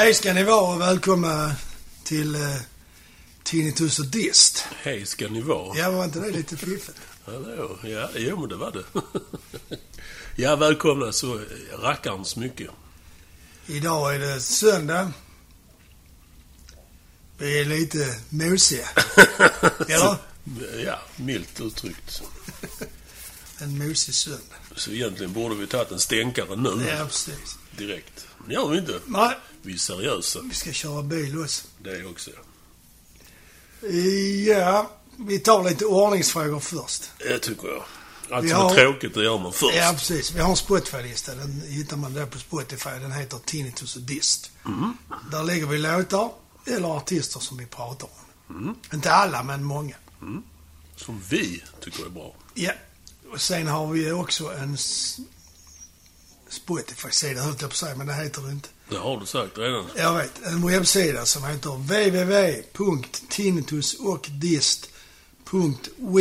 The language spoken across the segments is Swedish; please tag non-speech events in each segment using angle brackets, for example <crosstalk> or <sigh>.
Hej ska ni vara och välkomna till uh, Tinnitus och Dist. Hej ska ni vara. Ja, var inte det lite fiffigt? Hallå. Ja, jo men det var det. <laughs> ja, välkomna så rackarns mycket. Idag är det söndag. Vi är lite mosiga. <laughs> Eller? Ja, milt uttryckt. <laughs> En mosig söndag. Så egentligen borde vi tagit en stänkare nu. Ja, precis. Direkt. Men det gör vi inte. Nej, Vi är seriösa. vi ska köra bil också. Det också. Ja, vi tar lite ordningsfrågor först. Det tycker jag. Allt Vi som har- är tråkigt, det gör man först. Ja, precis. Vi har en Spotify-lista. Den hittar man där på Spotify. Den heter Tinnitus och Dist. Mm. Där lägger vi låtar eller artister som vi pratar om. Mm. Inte alla, men många. Som vi tycker är bra. Ja. Och sen har vi också en Spotify-sida, höll jag på att säga, men det heter det inte. Det har du sagt redan. Jag vet. En webbsida som heter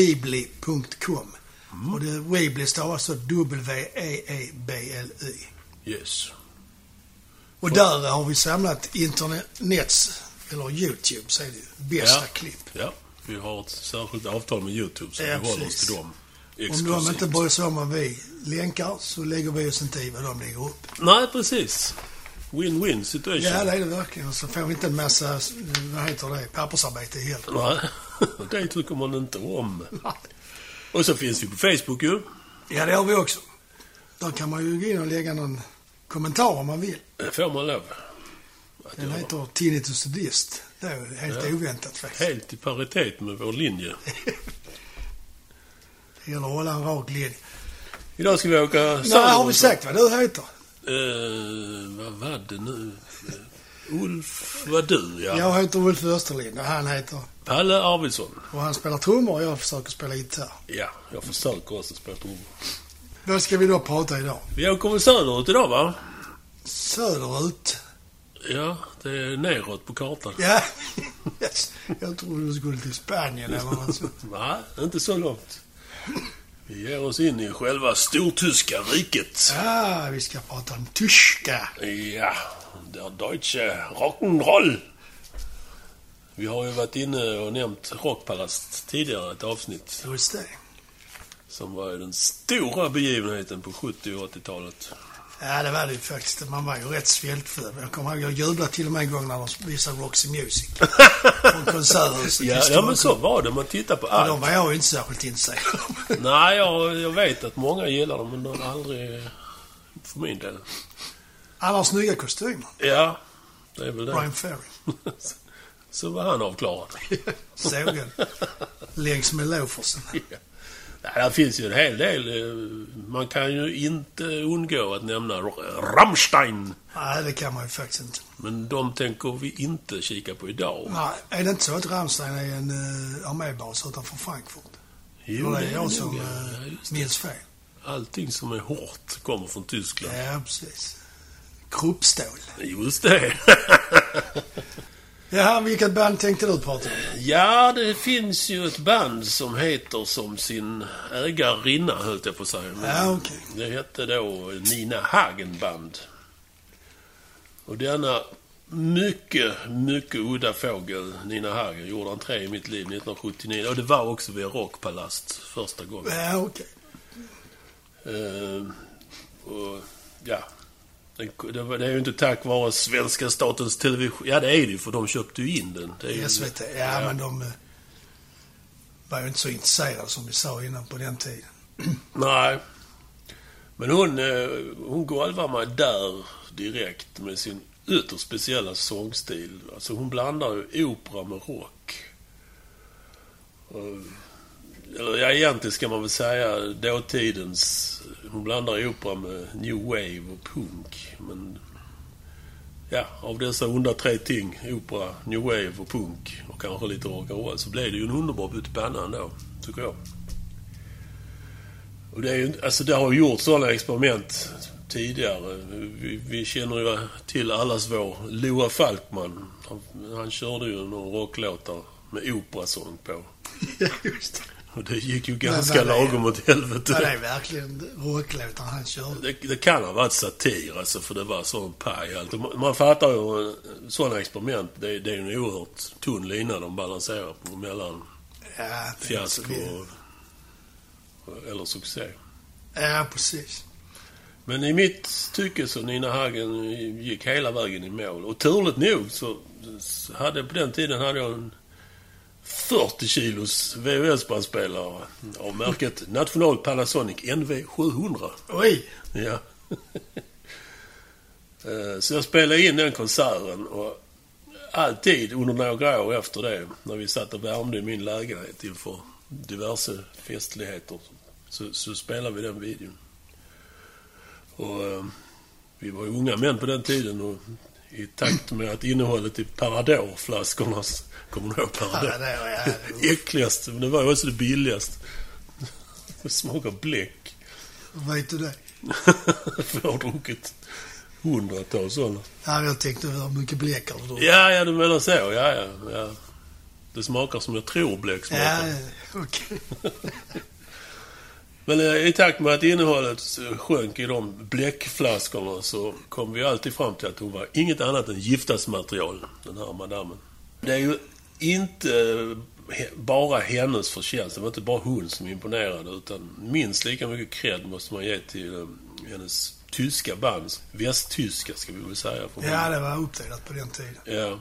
www.tinnitusochdist.weebly.com. Och det, Weebly stavas så E W-E-E-B-L-Y. Yes. Och där har vi samlat internets, eller YouTube, det ju, bästa Ja. klipp. Ja. Vi har ett särskilt avtal med YouTube, så Ja, vi håller oss till dem. Om de Exklusivt. inte bryr sig om vad vi länkar så lägger vi oss inte i vad de lägger upp. Nej, precis. Win-win situation. Ja, det är det verkligen. Och så får vi inte en massa, vad heter det, pappersarbete heller. Nej, <laughs> det tycker man inte om. Och så finns vi på Facebook ju. Ja, det har vi också. Där kan man ju gå in och lägga någon kommentar om man vill. Det får man lov. Den heter Tinnitus Dist. Det är helt Ja. oväntat faktiskt. Helt i paritet med vår linje. <laughs> Det gäller att hålla en rak linje. Idag ska vi åka Nej, har vi sagt vad du heter? Eh, vad var det nu? Ulf var du, ja. Jag heter Ulf Österlind och han heter... Palle Arvidsson. Och han spelar trummor och jag försöker spela gitarr. Ja, jag försöker också spela trummor. Vad ska vi då prata idag? Vi åker väl söderut idag, va? Söderut. Ja, det är neråt på kartan. Ja, <laughs> yes. jag trodde du skulle till Spanien eller något sånt. <laughs> Nej, inte så långt. Vi ger oss in i själva stortyska riket. Ja, vi ska prata om tyska. Ja, der deutsche Rock'n'Roll. Vi har ju varit inne och nämnt Rockpalast tidigare, ett avsnitt. Just det. Som var ju den stora begivenheten på 70 och 80-talet. Ja, det var det ju faktiskt. Man var ju rätt svältfödd. Jag kommer ihåg, jag jublade till och med en gång när de visade Roxy Music. <laughs> Från Konserthuset Ja, ja, men så var det. Man tittar på Och de allt. var jag ju inte särskilt intresserad. <laughs> Nej, jag, jag vet att många gillar dem, men de har aldrig... För min del. Han har snygga kostymer. Ja, det är väl det. Brian Ferry. <laughs> Så var han avklarad. Sågen. Längs med loafersen. Ja, det finns ju en hel del. eh, Man kan ju inte undgå att nämna Rammstein. Nej, det kan man ju faktiskt inte. Men de tänker vi inte kika på idag. Nej, är det inte så att Rammstein är en uh, armébas utanför Frankfurt? Jo, Eller det är jag som uh, minns fel? Allting som är hårt kommer från Tyskland. Ja, precis. Kruppstål. Just det. <laughs> Jaha, vilket band tänkte du prata om? ja, det finns ju ett band som heter som sin ägarinna, höll jag på att säga. Men Ja, okej. Det hette då Nina Hagen Band. Och denna mycket, mycket udda fågel, Nina Hagen, gjorde entré i mitt liv 1979. Och det var också vid Rockpalast första gången. Ja, okej. Eh, och, ja. Det, är ju inte tack vare svenska statens television. Ja, det är det ju, för de köpte ju in den. Det är SVT. Ja, men de uh, var ju inte så intresserade som vi sa innan på den tiden. <clears throat> Nej. Men hon, eh, hon golvar mig där direkt med sin ytterst speciella sångstil. Alltså hon blandar ju opera med rock. Eller ja, egentligen ska man väl säga dåtidens... Hon blandar opera med new wave och punk. Men ja, av dessa onda tre ting, opera, new wave och punk och kanske lite rock'n'roll, så blev det ju en underbar pyttipanna ändå, tycker jag. Och det är ju, alltså det har ju gjorts sådana experiment tidigare. Vi, vi känner ju till allas vår Loa Falkman. Han, han körde ju några rocklåtar med operasång på. <laughs> Ja, just det. Och det gick ju ganska lagom åt helvete. Var det verkligen rocklåtar han körde? Det, det kan ha varit satir alltså, för det var sån paj allt. Man, man fattar ju sådana experiment. Det, det är ju en oerhört tunn lina de balanserar på mellan Ja, fiasko och, eller succé. Ja, precis. Men i mitt tycke så Nina Hagen gick hela vägen i mål. Och turligt nog så så hade på den tiden hade jag en 40 kilos VHS-bandspelare av märket National Panasonic NV700. Oj! Ja. <laughs> Eh, Så jag spelade in den konserten och alltid under några år efter det, när vi satt och värmde i min lägenhet inför diverse festligheter, så, så spelade vi den videon. Och eh, vi var ju unga män på den tiden och i takt med att innehållet i Parador-flaskorna, kommer du ihåg Parador? ja, var- <laughs> Äckligast, men det var ju också det billigaste. <laughs> Det smakar bläck. Vet du det? <laughs> Jag har druckit hundratals sådana. Ja, jag tänkte hur mycket bläck har du? Ja, ja, du menar så. Ja, ja, ja. Det smakar som jag tror bläck smakar. Ja, okej. Men eh, i takt med att innehållet eh, sjönk i de bläckflaskorna så kom vi alltid fram till att hon var inget annat än giftasmaterial, den här madammen. Det är ju inte eh, bara hennes förtjänst. Det var inte bara hon som imponerade utan minst lika mycket cred måste man ge till hennes tyska band. Västtyska ska vi väl säga. Ja, det var uppdelat på den tiden. Ja.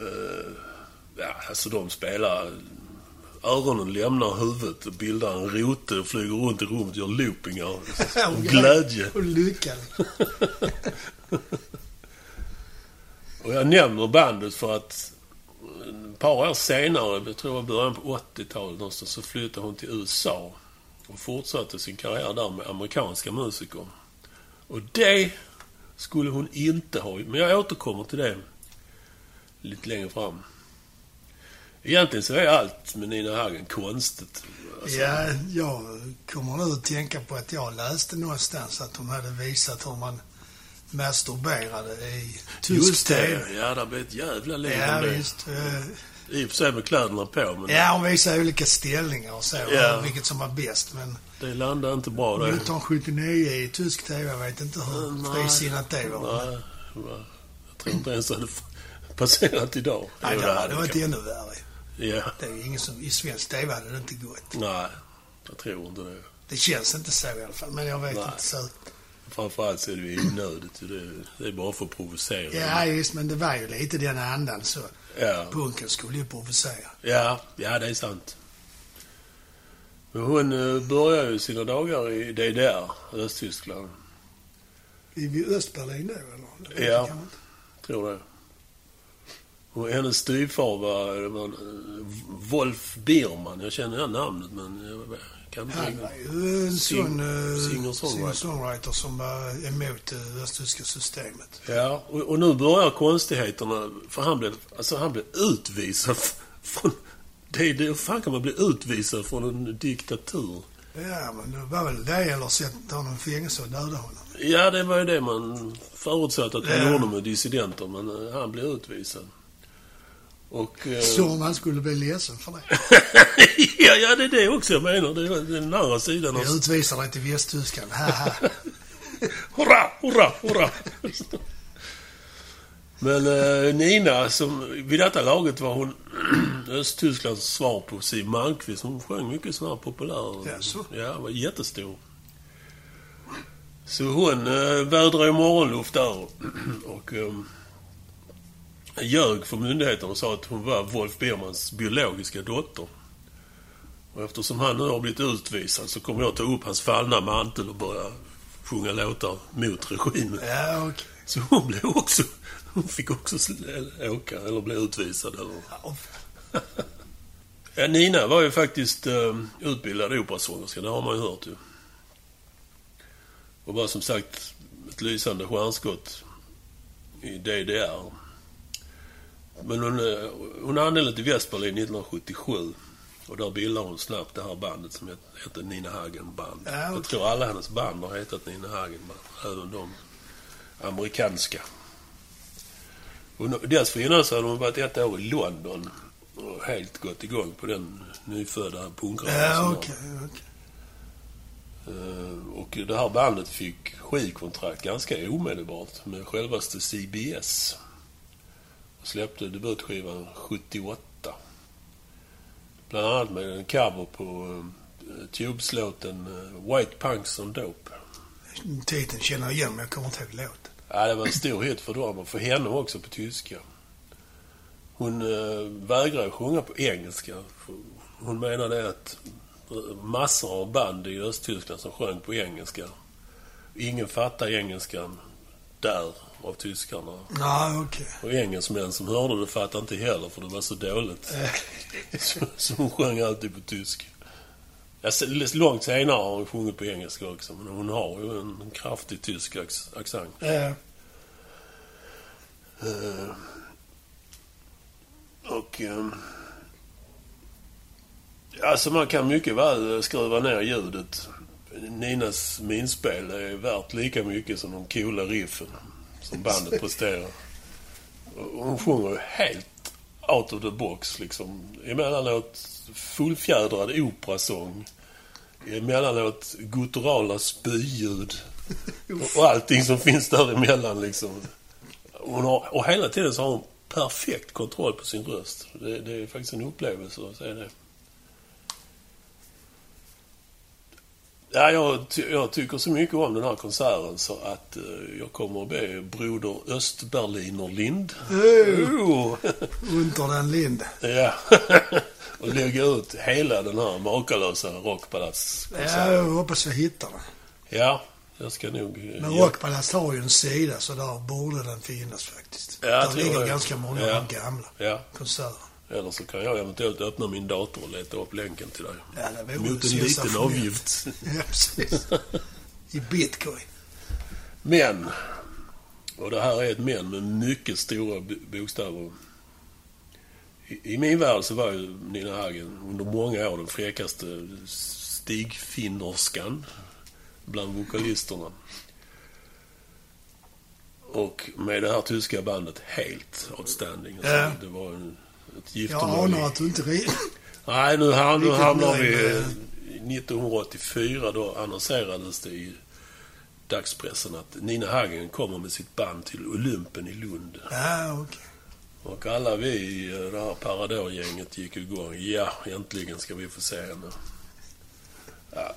Eh, ja, alltså de spelar... Öronen lämnar huvudet och bildar en rote och flyger runt i rummet och gör loopingar. <laughs> Och glädje. Och lycka. <laughs> Och jag nämner bandet för att ett par år senare, jag tror i början på 80-talet någonstans, så flyttade hon till USA och fortsatte sin karriär där med amerikanska musiker. Och det skulle hon inte ha. Men jag återkommer till det lite längre fram. Egentligen så är allt med Nina Hagen konstigt. Alltså, Ja, jag kommer nu att tänka på att jag läste någonstans att hon hade visat hur man masturberade i tysk TV. ja det blev ett jävla liv Ja, visst. Eh, I och för sig med kläderna på, men Ja, hon visade olika ställningar och så. Ja. Vilket som var bäst. Men det landade inte bra det. 1979 i tysk TV, jag vet inte hur frisinnat det var. Nej, jag tror inte ens det hade passerat idag. Nej, det hade varit kan- ännu värre. Ja, Det är ju ingen som, I svensk TV hade det inte gått. nej. Jag tror inte det. Det känns inte så i alla fall, men jag vet Nej. inte så. Framförallt så är det ju onödigt. Det, det är bara för att provocera. Ja, just, men det var ju lite den andan så. ja. Punken skulle ju provocera. Ja, ja, det är sant. Men hon eh, började ju sina dagar i DDR, Östtyskland. I Östberlin då, eller? Ja. Tror det. Och hennes styvfar var, var eh, Wolf Biermann. Jag känner igen namnet, men jag kan inte... Han var ju en sån uh, singer-songwriter. singer-songwriter som var emot det östtyska systemet. Ja, och, och nu börjar konstigheterna. För han blev, alltså han blev utvisad <laughs> från... Det, det, hur fan kan man bli utvisad från en diktatur? Ja, men det var väl det, eller sätta honom i fängelse och döda honom. Ja, det var ju det man förutsatte att man Ja. gjorde med dissidenter, men eh, han blev utvisad. Och... eh, Som han skulle bli ledsen för det. <laughs> ja, ja, det är det också jag menar. Det är den andra sidan. Vi utvisar dig till Västtyskland. <laughs> Hurra, hurra, hurra! Men eh, Nina, som vid detta laget var hon <clears throat> Östtysklands svar på Siw Malmkvist. Hon sjöng mycket sån här populär... Jaså? Ja, var jättestor. Så hon eh, vädrade ju morgonluft där och <clears throat> eh, ljög för myndigheterna och sa att hon var Wolf Biermans biologiska dotter. Och eftersom han nu har blivit utvisad så kommer jag att ta upp hans fallna mantel och börja sjunga låtar mot regimen. Ja, okej. Så hon blev också... Hon fick också åka, eller bli utvisad. Eller. Ja, Ja, Nina var ju faktiskt eh, utbildad operasångerska, det har man ju hört ju. Och var som sagt ett lysande stjärnskott i DDR. Men hon, eh, hon anlände till Västberlin 1977. Och där bildade hon snabbt det här bandet som het- hette Nina Hagen Band. Ja, Jag okej. tror alla hennes band har hetat Nina Hagen Band. Även de amerikanska. Och dessförinnan så hade hon varit ett år i London och helt gått igång på den nyfödda punkrörelsen. Där. okej. okej. Eh, Och det här bandet fick skivkontrakt ganska omedelbart med självaste CBS. Släppte debutskivan 78. Bland annat med en cover på uh, Tubes-låten eh, White Punks on Dope. Titeln känner jag igen, men jag kommer inte ihåg låten. Ja, det var en stor hit för dem och för henne också på tyska. Hon uh, vägrade sjunga på engelska. Hon menade att massor av band i Östtyskland som sjöng på engelska. Ingen fattade engelskan där av tyskarna. Ja, okej. Och engelsmän som hörde det fattade inte heller för det var så dåligt. <laughs> Så, så hon sjöng alltid på. Jag ser- långt senare har hon sjungit på engelska också, men hon har ju en kraftig tysk accent. Ja. Eh, och... Eh, alltså man kan mycket väl skruva ner ljudet. Ninas minspel är värt lika mycket som de coola riffen som bandet presterar. Och hon sjunger ju helt out of the box liksom. Emellanåt fullfjädrad operasång. Emellanåt gutturala spyljud. Och- Och allting som finns däremellan liksom. Hon har, och hela tiden så har hon perfekt kontroll på sin röst. Det, det är faktiskt en upplevelse att se det. Ja, jag, jag tycker så mycket om den här konserten så att eh, jag kommer att be Broder Östberliner Lind oh, Under den lind. <laughs> ja, och lägga ut hela den här makalösa Ja, rockpalatskonserten. jag hoppas jag hittar den. Ja, jag ska nog... eh, Men jag- Rockpalast har ju en sida, så där borde den finnas faktiskt. Ja, jag där ligger det. ganska många Ja. gamla Ja, konserter. Eller så kan jag eventuellt öppna min dator och leta upp länken till dig. Ja, det Mot en liten avgift. <laughs> Ja, precis. I bitcoin. Men, och det här är ett men med mycket stora bokstäver. I, I min värld så var ju Nina Hagen under många år den fräckaste stigfinnerskan bland vokalisterna. Och med det här tyska bandet helt outstanding. Alltså, Ja. Det var en, ett Jag giftermål. anar att du inte <laughs> Nej, nu, ham- nu hamnar vi... med- eh, 1984 då annonserades det i dagspressen att Nina Hagen kommer med sitt band till Olympen i Lund. Ja, okej. Och alla vi i eh, det här Parador-gänget gick igång. Ja, äntligen ska vi få se henne. Ja.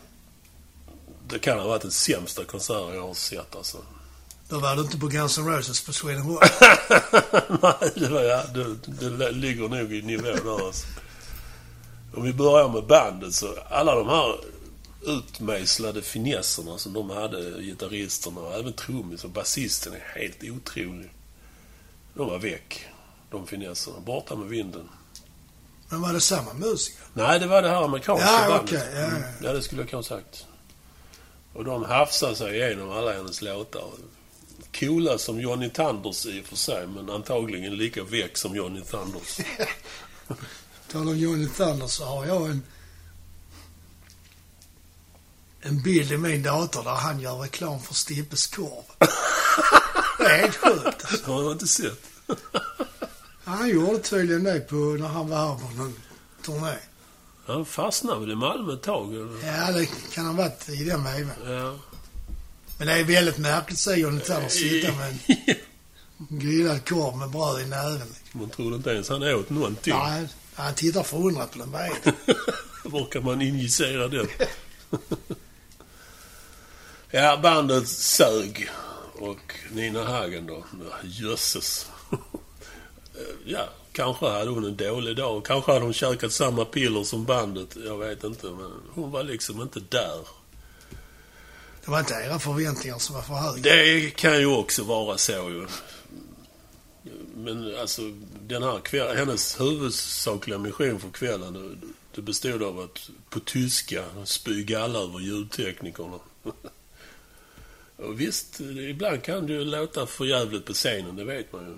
Det kan ha varit den sämsta konserten jag har sett alltså. Då var du inte på Guns N' Roses på Sweden Rock. <laughs> Nej, det, var, ja, det, det ligger nog i nivå där alltså. Om vi börjar med bandet så alla de här utmejslade finesserna som de hade, gitarristerna och även trummis och basisten är helt otrolig. De var väck, de finesserna. Borta med vinden. Men var det samma musiker? Nej, det var det här amerikanska Ja, bandet. okej, ja, ja. Mm, ja, det skulle jag kanske sagt. Och de hafsade sig igenom alla hennes låtar. Coola som Johnny Thunders i och för sig, men antagligen lika väck som Johnny Thunders. <laughs> Talar om Johnny Thunder så har jag en en bild i min dator där han gör reklam för Stippes korv. <laughs> Det är helt sjukt. alltså. Har jag inte sett. Han gjorde tydligen det på, när han var här på någon turné. Han fastnade väl i Malmö ett tag? eller? Ja, det kan ha varit i den vevan. Ja. Men det är väldigt märkligt se Johnny Thunder sitta med en <laughs> grillad korv med bröd i näven. Man trodde inte ens han åt någonting. Nej, han tittar förundrat på den. Vad är det? <laughs> Var kan man injicera den? <laughs> ja, bandet sög. Och Nina Hagen då, jösses. ja, kanske hade hon en dålig dag. Kanske hade hon käkat samma piller som bandet. Jag vet inte, men hon var liksom inte där. Det var inte era förväntningar som var för höga. Det kan ju också vara så ju. Men alltså, den här kvällen, hennes huvudsakliga mission för kvällen, det, bestod av att på tyska spy galla över ljudteknikerna. <laughs> Och visst, ibland kan det ju låta för jävligt på scenen, det vet man ju.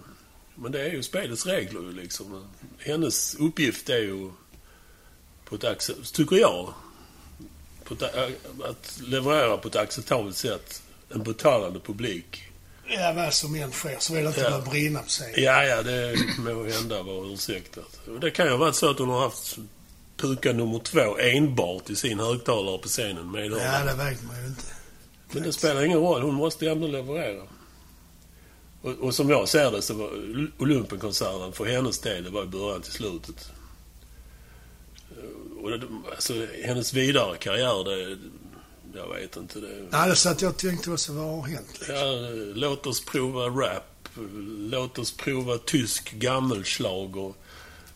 Men det är ju spelets regler ju liksom. Hennes uppgift är ju, på ett axel, tycker jag, på ett, att leverera på ett acceptabelt sätt en betalande publik Ja, vad som än sker så vill det inte Ja. brinna på scenen. Ja, ja, det må hända vara ursäktat. Det kan ju ha varit så att hon har haft puka nummer två enbart i sin högtalare på scenen med Ja, hörna. det vet man ju inte. Men det spelar ingen roll. Hon måste ju ändå leverera. Och, och som jag ser det så var Olympenkonserten för hennes del, det var i början till slutet. Och alltså, hennes vidare karriär, det... Jag vet inte. Det, Nej, det så att jag tänkte också, vad har hänt? Liksom? Ja, låt oss prova rap. Låt oss prova tysk gammelschlager.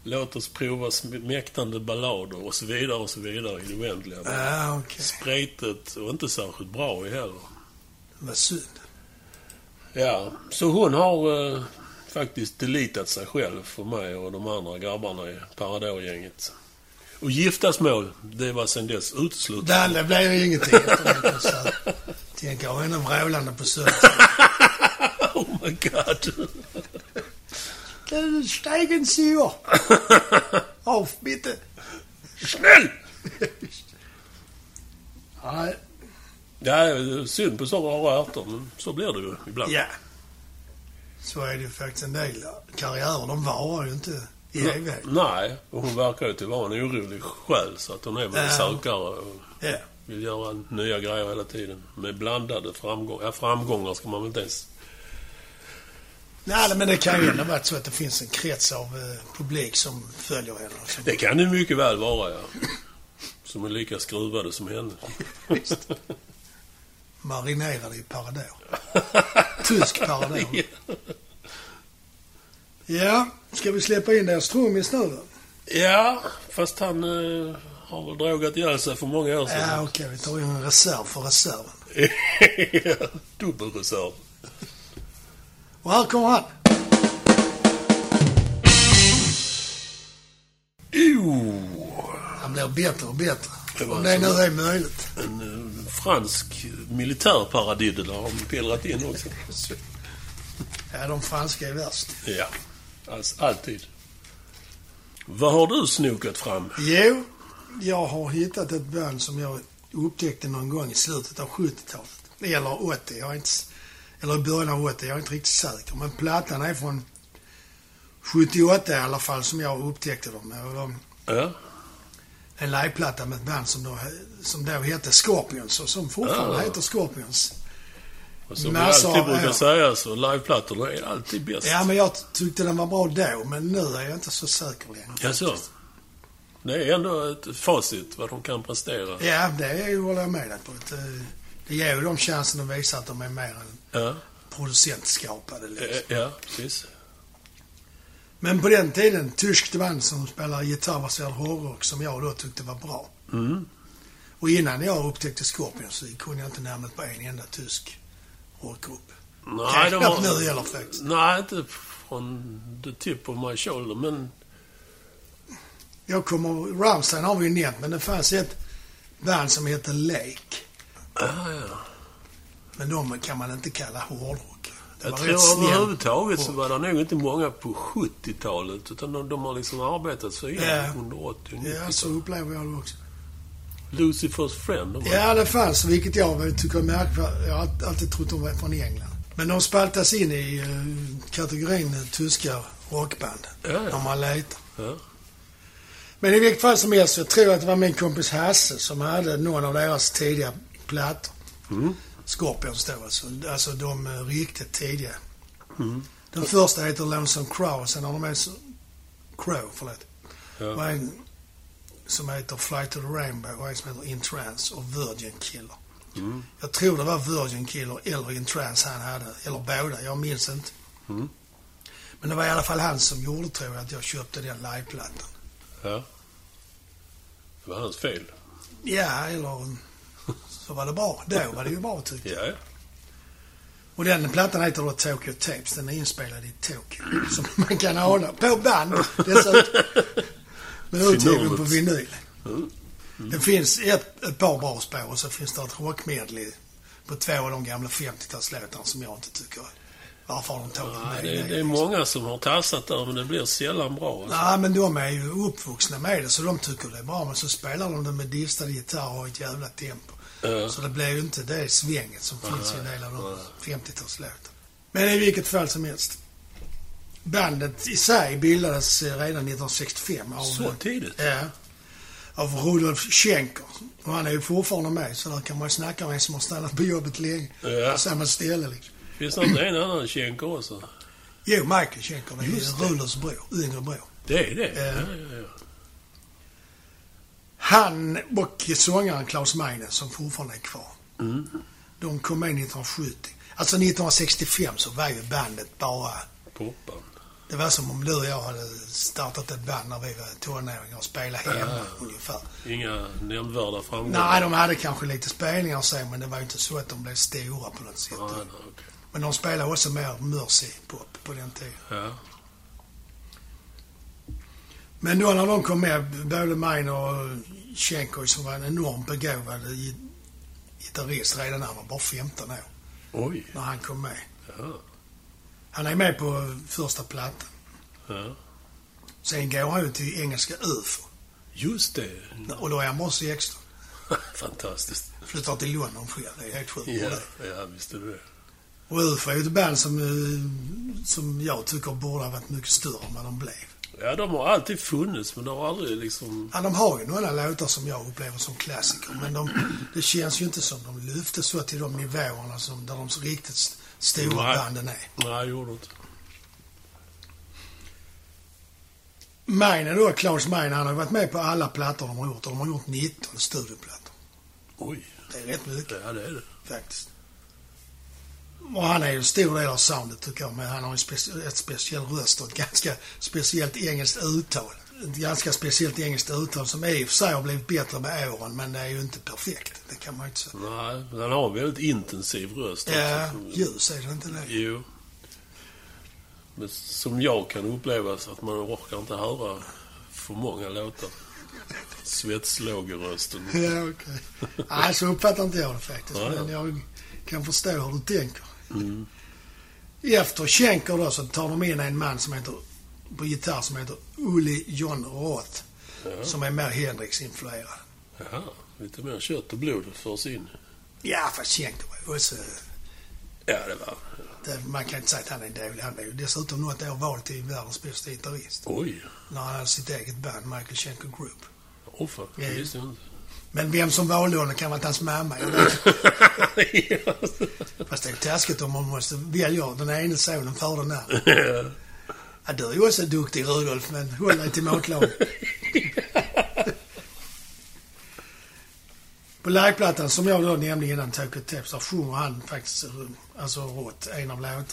Låt oss prova mäktande ballader och så vidare och så vidare i det oändliga. Ja, okej. Spretigt och inte särskilt bra i heller. Vad synd. Ja, så hon har eh, faktiskt delitat sig själv för mig och de andra grabbarna i Parador-gänget. Och giftasmål, det var sen dess uteslutet. Det blev ju ingenting efter konserten. Tänk, jag har henne vrålande på söndag. <laughs> oh my god. Du, Steigen Syr! <laughs> Auf, bitte! Snäll! Nej, <laughs> Ja, det synd på så rara ärtor, men så blir det ju ibland. ja. Så är det ju faktiskt en del karriärer. De varar ju inte i evighet. Nej, och hon verkar ju till vara en orolig själ så att hon är väl Ja. sökare och Ja. vill göra nya grejer hela tiden. Med blandade framgångar. Ja, framgångar ska man väl inte ens... Nej, men det kan ju ändå vara så att det finns en krets av eh, publik som följer henne. Som, Det kan det mycket väl vara, ja. Som är lika skruvade som henne. Marinerade i Parador. <laughs> Tysk Parador. Ja, ska vi släppa in deras trummis nu då? ja, fast han eh, har väl drogat ihjäl sig för många år Ja, sedan. okej. vi tar in en reserv för reserven. <laughs> Ja, Dubbelreserv. Och här kommer han. Oh, Han blir bättre och bättre. Det var Om det nu är möjligt. en eh, fransk militärparadiddel har de pillrat in också. Ja, de franska är värst. Ja, alltså, alltid. Vad har du snokat fram? Jo, jag har hittat ett band som jag upptäckte någon gång i slutet av 70-talet. Eller 80. Jag är inte, eller i början av 80. Jag är inte riktigt säker. Men plattan är från 78 i alla fall som jag upptäckte dem. De, Ja, en liveplatta med ett band som då, som då hette Scorpions och som fortfarande Ja. heter Scorpions. Och som vi Massor alltid brukar år. säga så liveplattorna är alltid bäst. Ja, men jag tyckte den var bra då, men nu är jag inte så säker längre. Ja, så. Det är ändå ett facit vad de kan prestera. Ja, det håller jag med dig på. Eh, Det ger ju dem chansen att visa att de är mer än Ja, producentskapade. Liksom. eh, ja precis. Men på den tiden, tyskt band som spelar gitarrbaserad hårdrock som jag då tyckte var bra. Mm. Och innan jag upptäckte Scorpions så kunde jag inte namnet på en enda tysk rockgrupp. Nej, de Knappt har... nu heller faktiskt. Nej, inte från the tip of my shoulder, men... Jag kommer, Rammstein har vi ju nämnt, men det fanns ett band som heter Lake. Ah, ja. Men de kan man inte kalla hårdrock. Det Jag tror överhuvudtaget så var det nog inte många på 70-talet. Utan de, de har liksom arbetat sig igen Ja. under 80 och 90 Ja, så upplever jag det också. Lucifers Friend. Var, Ja, det fanns, vilket jag tycker är märkligt. Jag har alltid trott de var från England. Men de spaltas in i eh, kategorin eh, tyska rockband. Ja, ja. Om man letar. Ja. Men i vilket fall som helst, jag tror att det var min kompis Hasse som hade någon av deras tidiga plattor. Mm. Scorpions då alltså. Alltså de eh, riktigt tidiga. Mm. Den första heter Lonesome Crow och sen har de som... Crow, förlåt. Ja. en som heter Fly to the Rainbow och en som heter In Trance och Virgin Killer. Mm. Jag tror det var Virgin Killer eller In Trance han hade. Eller båda, jag minns inte. Mm. Men det var i alla fall han som gjorde, tror jag, att jag köpte den liveplattan. ja. Det var hans fel. Ja, eller så var det bra. Då var det ju bra tyckte jag. Ja, ja. Och den plattan heter då Tokyo Tapes. Den är inspelad i Tokyo. Som man kan ana. På band dessutom. Men utgiven på vinyl. Mm. Det finns ett, ett par bra spår och så finns det ett rockmedley på två av de gamla 50-talslåtarna som jag inte tycker... Varför har de tagit Ja, med det, det? det är många som har tassat där, men det blir sällan bra. Alltså. Nej, men de är ju uppvuxna med det så de tycker det är bra. Men så spelar de det med distade gitarrer och ett jävla tempo. Ja. Så det blir ju inte det svänget som finns i en del av de nej. 50-talslåtarna. Men i vilket fall som helst. Bandet i sig bildades eh, redan 1965 av... Så tidigt? Ja. Av Rudolf Schenker. Och han är ju fortfarande med, så där kan man ju snacka om en som har stannat på jobbet länge. Ja. På samma ställe liksom. Finns det inte en annan Schenker också? Jo, Michael Schenker. Det är. Rudolfs bror. Yngre bror. Det är det? Ja. ja, ja. Han och sångaren Klaus Meine, som fortfarande är kvar. Mm. De kom med 1970. Alltså 1965 så var ju bandet bara... Poppan. Det var som om du och jag hade startat ett band när vi var tonåringar och spelade hemma Ja. ungefär. Inga nämnvärda framgångar? Nej, de hade kanske lite spelningar och så, men det var inte så att de blev stora på något sätt. Nej, nej, okej. Men de spelade också mer Mercy-pop på den tiden. Ja. Men då när de kom med, både Mein och Schenker som var en enormt begåvad gi- gitarrist redan när han var bara 15 år, Oj. när han kom med. Ja. Han är med på första plattan. ja. Sen går han ut till engelska UFO. Just det. Och då är han bara 16. <laughs> Fantastiskt. Flyttar till London själv. Det är helt sjukt. Ja, ja visst är det. Och UFO är ju ett band som, eh, som jag tycker borde ha varit mycket större än vad de blev. Ja, de har alltid funnits, men de har aldrig liksom... Ja, de har ju några låtar som jag upplever som klassiker, men de, det känns ju inte som de lyfte så till de nivåerna som där de så riktigt stora Nej. banden är. Nej, jag gjorde inte. Meine då, Klaus Meine, han har varit med på alla plattor de har gjort och de har gjort 19 studioplattor. Oj. Det är rätt mycket Ja, det är det. faktiskt. Och han är ju en stor del av soundet tycker jag, men han har ju speci- ett speciell röst och ett ganska speciellt engelskt uttal. Ett ganska speciellt engelskt uttal som i och för sig har blivit bättre med åren, men det är ju inte perfekt. Det kan man ju inte säga. Nej, men han har en väldigt intensiv röst Ja, ljus är det inte det? Jo. Men som jag kan uppleva så att man orkar inte höra för många låtar. Svetslåg i rösten. Ja, okej. Nej, så uppfattar inte jag det faktiskt. Ja, ja. Men jag kan förstå hur du tänker. Mm. Efter Schenker då så tar de in en man som heter, på gitarr som heter Ulli John Roth. Ja. Som är mer Hendrix-influerad. Jaha, lite mer kött och blod förs in. Ja, fast Schenker var ju också... Ja, det var... Det, man kan inte säga att han är dålig. Han är ju dessutom något år vald till världens bästa gitarrist. Oj. När han hade sitt eget band, Michael Schenker Group. Åh fan, Ja, det visste jag inte. Men vem som valde honom kan vara hans mamma. <laughs> Fast det är taskigt om man måste välja den ena sonen före den andra. Ja. Du är ju också duktig Rudolf, men håll dig till matlagning. På liveplattan som jag då nämnde innan, Tokyo Tapes, där sjunger han faktiskt alltså rått en av låtarna.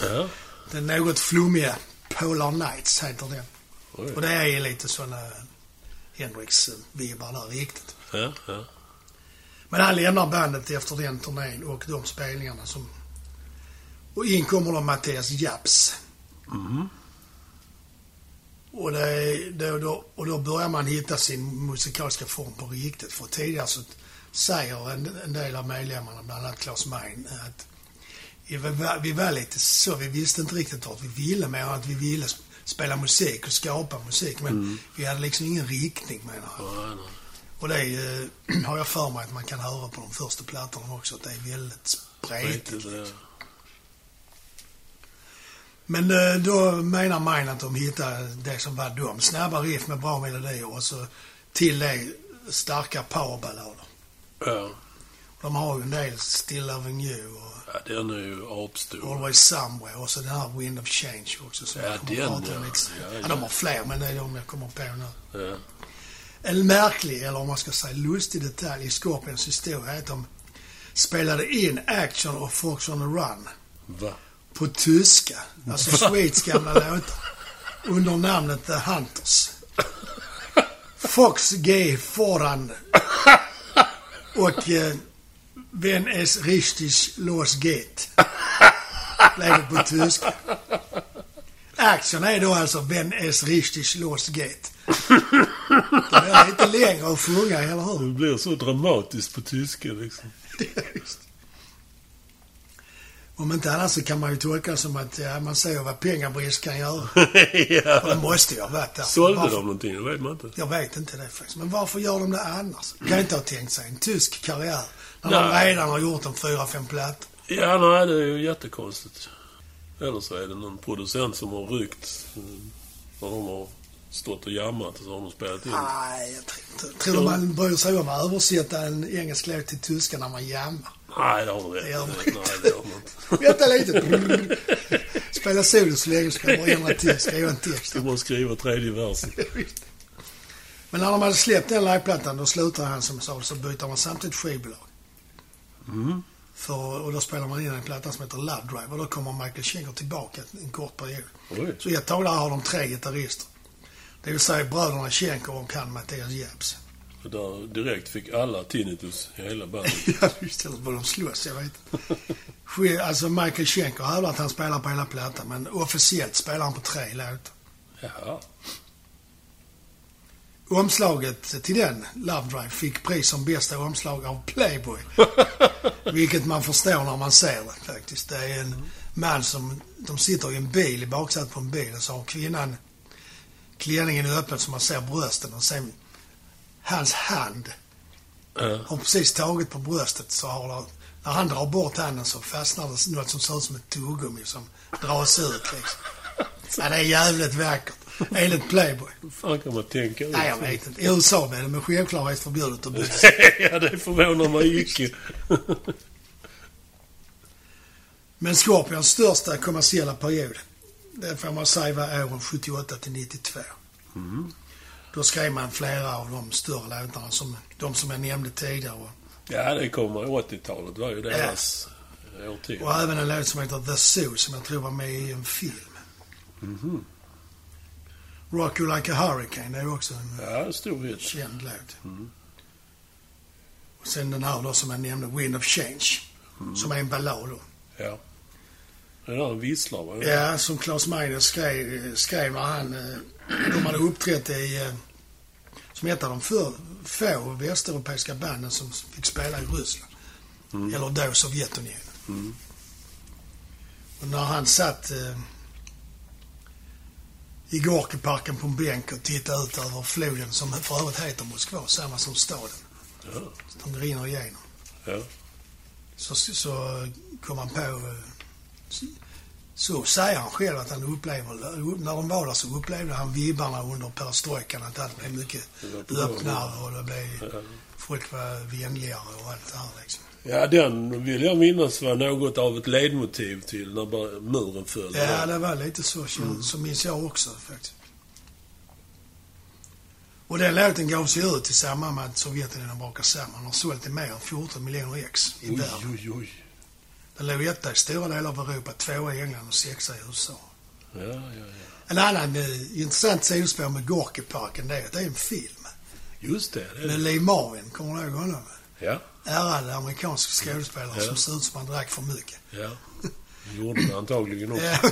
Ja. Den något flummiga Polar Nights heter den. Oj. Och det är lite såna Hendrix-vibbar där, riktigt. Ja, ja. Men han lämnar bandet efter den turnén och de spelningarna som... Och in kommer då Mattias Japs. Mhm. Och, det, är- då, och då börjar man hitta sin musikaliska form på riktigt. För tidigare så säger en, en del av medlemmarna, bland annat Claes Mein, att vi var, vi var lite så, vi visste inte riktigt vart vi ville mer än att vi ville sp- spela musik och skapa musik. Men vi hade liksom ingen riktning menar. Nej, nej. Och det är, <clears throat> har jag för mig att man kan höra på de första plattorna också, att det är väldigt spretigt. Riktigt, ja. Men eh, då menar Mine att de hittade det som var dem. Snabba riff med bra melodier och så till det starka powerballader. Ja. De har ju en del Still Loving You och ja, den är ju apstor. Always Somewhere och så den här Wind of Change också som Ja, den. Ja, Ja, ja. de har fler men det är de jag kommer på nu. Ja. En märklig, eller om man ska säga lustig detalj i Scorpions historia är att de spelade in Action och Fox on the Run Va? På tyska. Alltså Swedes gamla låtar. Under namnet The Hunters. Fox G. Foran och eh, Wenn es richtig losgeht. Blev det på tyska. Action är då alltså Wenn es richtig losgeht. Det är lite längre att sjunga, eller hur? Det blir så dramatiskt på tyska liksom. <laughs> Om inte annat så kan man ju tolka det som att ja, man ser vad pengabrist kan göra. <laughs> Och det ja. måste ju ha varit där. Sålde Varför- de någonting? Det vet man inte. Jag vet inte det faktiskt. Men varför gör de det annars? Kan inte ha tänkt sig en tysk karriär. När de Nej. redan har gjort en fyra, fem plattor. Ja, nej, det är ju jättekonstigt. Eller så är det någon producent som har ryckt när de har stått och jammat och så har de spelat in. Nej, jag tror inte. Tror du man bryr sig om att översätta en engelsk låt till tyska när man jammar? Nej, det har du rätt man. Nej, det gör man inte. <laughs> Vänta lite. Spela solo så länge ska jag bara ändra till, skriva en text. Du måste skriva tredje versen. <laughs> Men när de hade släppt den liveplattan, då slutade han som sa, så byter man samtidigt skivbolag. Mm. För, och då spelar man in en platta som heter Love Drive och då kommer Michael Schenker tillbaka en kort period. Oj. Så ett tag där har de tre gitarrister. Det vill säga bröderna Schenker och han Mattias Jeps. Så där direkt fick alla tinnitus i hela bandet. <laughs> ja, det. Vad de slåss, jag vet inte. Alltså Michael Schenker hävdar att han spelar på hela plattan, men officiellt spelar han på tre låtar. Jaha. Omslaget till den, Love Drive, fick pris som bästa omslag av Playboy. <laughs> Vilket man förstår när man ser det faktiskt. Det är en man som, de sitter i en bil, i baksätet på en bil och så har kvinnan klänningen öppen så man ser brösten och sen hans hand Ja. har precis tagit på bröstet så har det, när han drar bort handen så fastnar det något som ser ut som ett tuggummi som dras ut liksom. <laughs> Ja, det är jävligt vackert. Enligt Playboy. Fan kan man tänka ut? Nej, jag vet inte. I USA är det med självklarhet förbjudet att byta. <laughs> ja, det förvånar mig icke. <laughs> Men Scorpions största kommersiella period, det får man säga var åren 78 till 92. Mm. Då skrev man flera av de större låtarna, som de som jag nämnde tidigare. Ja, det kommer 80-talet var ju deras årtionde. och även en låt som heter The Zoo, som jag tror var med i en film. Mhm. Rock You Like a Hurricane, det är också en Ja, stor hit. känd låt. Mm. Och sen den här då som jag nämnde, Wind of Change, Mm. som är en ballad då. Ja. Det där visslar, va? Ja, som Claes Meiner skrev, skrev när han... eh, De hade uppträtt i... eh, Som ett av de för, få västeuropeiska banden som fick spela i Ryssland. Mm. Eller då Sovjetunionen. Mm. Och när han satt eh, i Gorkiparken på en bänk och tittade ut över floden som för övrigt heter Moskva, samma som staden. Ja. De rinner igenom. Ja. Så, så kom han på... eh, Så, säger han själv att han upplever... När de var där så upplevde han vibbarna under perestrojkan. Att allt blev mycket öppnare och det blev... Folk var vänligare och allt det här liksom. Ja, den vill jag minnas var något av ett ledmotiv till när muren föll. Ja, det var lite så. Mm. Så minns jag också faktiskt. Och den låten gavs ju ut i samband med att Sovjetunionen brakade samman. Den har sålt i mer än 14 miljoner ex i Oj, världen. oj, oj. Den låg etta i stora delar av Europa, tvåa i England och sexa i USA. Ja, ja, ja. En annan eh, intressant sidospår med Gorkiparken det är att det är en film. Just det. det Med Lee Marvin, kommer du ihåg honom? Ja, Ärrad amerikansk skådespelare Ja. som ser ut som han drack för mycket. ja. Gjorde det antagligen också. Ja.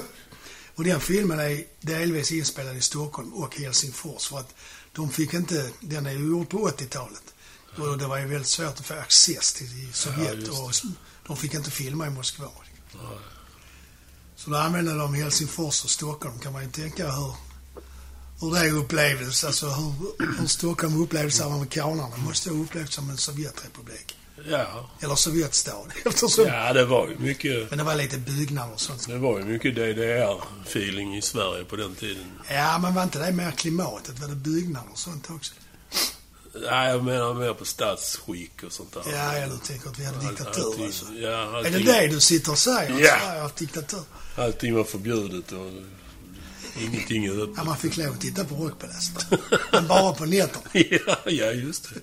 Och den filmen är delvis inspelad i Stockholm och Helsingfors för att de fick inte, den är ju gjord på 80-talet. Och det var ju väldigt svårt att få access till Sovjet det. och de fick inte filma i Moskva. Ja. Så då använde de Helsingfors och Stockholm. Kan man ju tänka hur, hur det upplevdes. Alltså hur, hur Stockholm upplevdes av amerikanerna. måste ha upplevts som en Sovjetrepublik. Ja. Eller Sovjetstad. <laughs> Eftersom, ja, det var ju mycket... Men det var lite byggnader och sånt. Det var ju mycket DDR-feeling i Sverige på den tiden. Ja, men var inte det mer klimatet? Var det byggnader och sånt också? Nej, jag menar mer på statsskick och sånt där. Ja, ja du tänker att vi hade diktatur allting, alltså. Ja, Är allting, det det du sitter och säger? Att Ja. Sverige har diktatur? allting var förbjudet och ingenting är Ja, öppet. man fick lov att titta på Rockpaläst. Men bara på nätterna. <laughs> ja, ja, just det.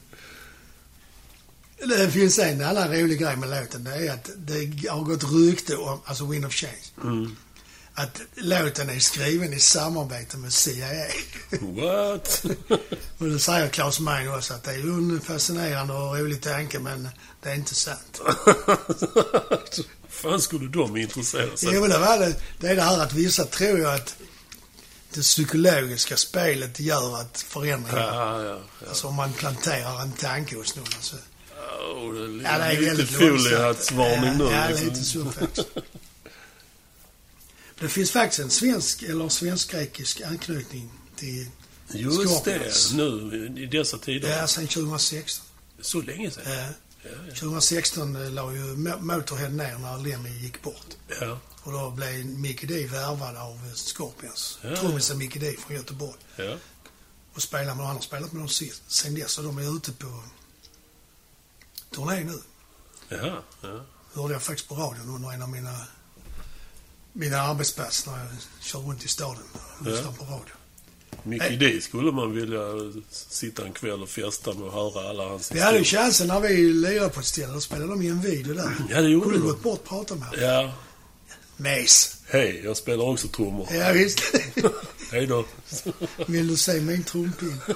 Det finns en annan rolig grej med låten. Det är att det har gått rykte om, alltså Wind of Change, Mm. Att låten är skriven i samarbete med CIA. What? <laughs> och det säger Claes Mein också att det är en fascinerande och rolig tanke men det är inte sant. <laughs> fan skulle de intressera sig Jo, det, var det, det är det här att vissa tror ju att det psykologiska spelet gör att förändringar, Ja, ja, ja. alltså om man planterar en tanke hos någon. Alltså, Oh, det är ja, det är lite foliehattsvarning nu. Ja, ja liksom. lite så faktiskt. <laughs> Det finns faktiskt en svensk eller svensk-grekisk anknytning till Just det, Scorpions. nu i dessa tider. Ja, sen 2016. Så länge sedan? Ja. Ja, ja. 2016 eh, la ju Mo- Motorhead ner när Lemmy gick bort. ja. Och då blev Mickey D värvad av eh, Scorpions. Ja. Trummisen Mickey D från Göteborg. ja. Och spelar med, han har spelat med dem sen dess och de är ute på turné nu. ja. ja. hörde jag faktiskt på radion under en av mina, mina arbetsplatser när jag kör runt i staden och Ja. lyssnar på radio. Mycket det skulle man vilja sitta en kväll och festa med och höra alla hans Vi hade ju chansen när vi lirade på ett ställe. Då spelade de i en video där. Ja, det gjorde Kunde de. gått bort och pratat med honom. Ja. Mes. Hej, jag spelar också trummor. Ja, visst. <laughs> Hej då. Vill du se min trumpin? <laughs>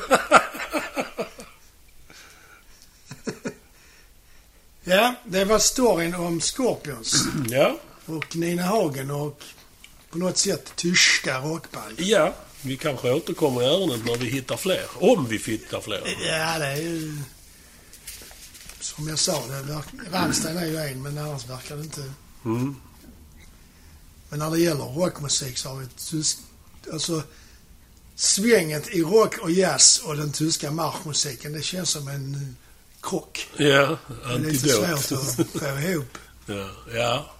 ja, det var storyn om Scorpions Ja. Och Nina Hagen och på något sätt tyska rockband. Ja, vi kanske återkommer i ärendet när vi hittar fler. Om vi hittar fler. Ja, det är ju... Som jag sa. Rammstein är ju en, men annars verkar det inte... Mm. Men när det gäller rockmusik så har vi tysk... Alltså, svänget i rock och jazz och den tyska marschmusiken, det känns som en krock. Ja, Det är lite svårt antidot. att få ihop. <laughs> Ja, ja.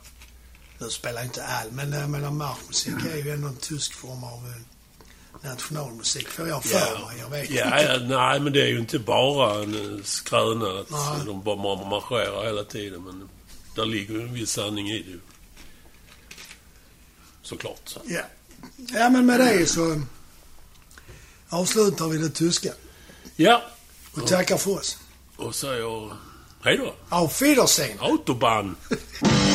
Nu spelar inte all, men jag menar marschmusik är ju ändå en tysk form av eh, nationalmusik, får jag för Ja, mig. Jag vet ja, inte. ja, nej, men det är ju inte bara en eh, skröna att Nej. de bara marscherar hela tiden. Men där ligger ju en viss sanning i det. Såklart. Ja. ja, men med det så avslutar vi det tyska Ja, och tackar för oss. och säger hej då. Auf Wiedersehen! Autobahn! <laughs>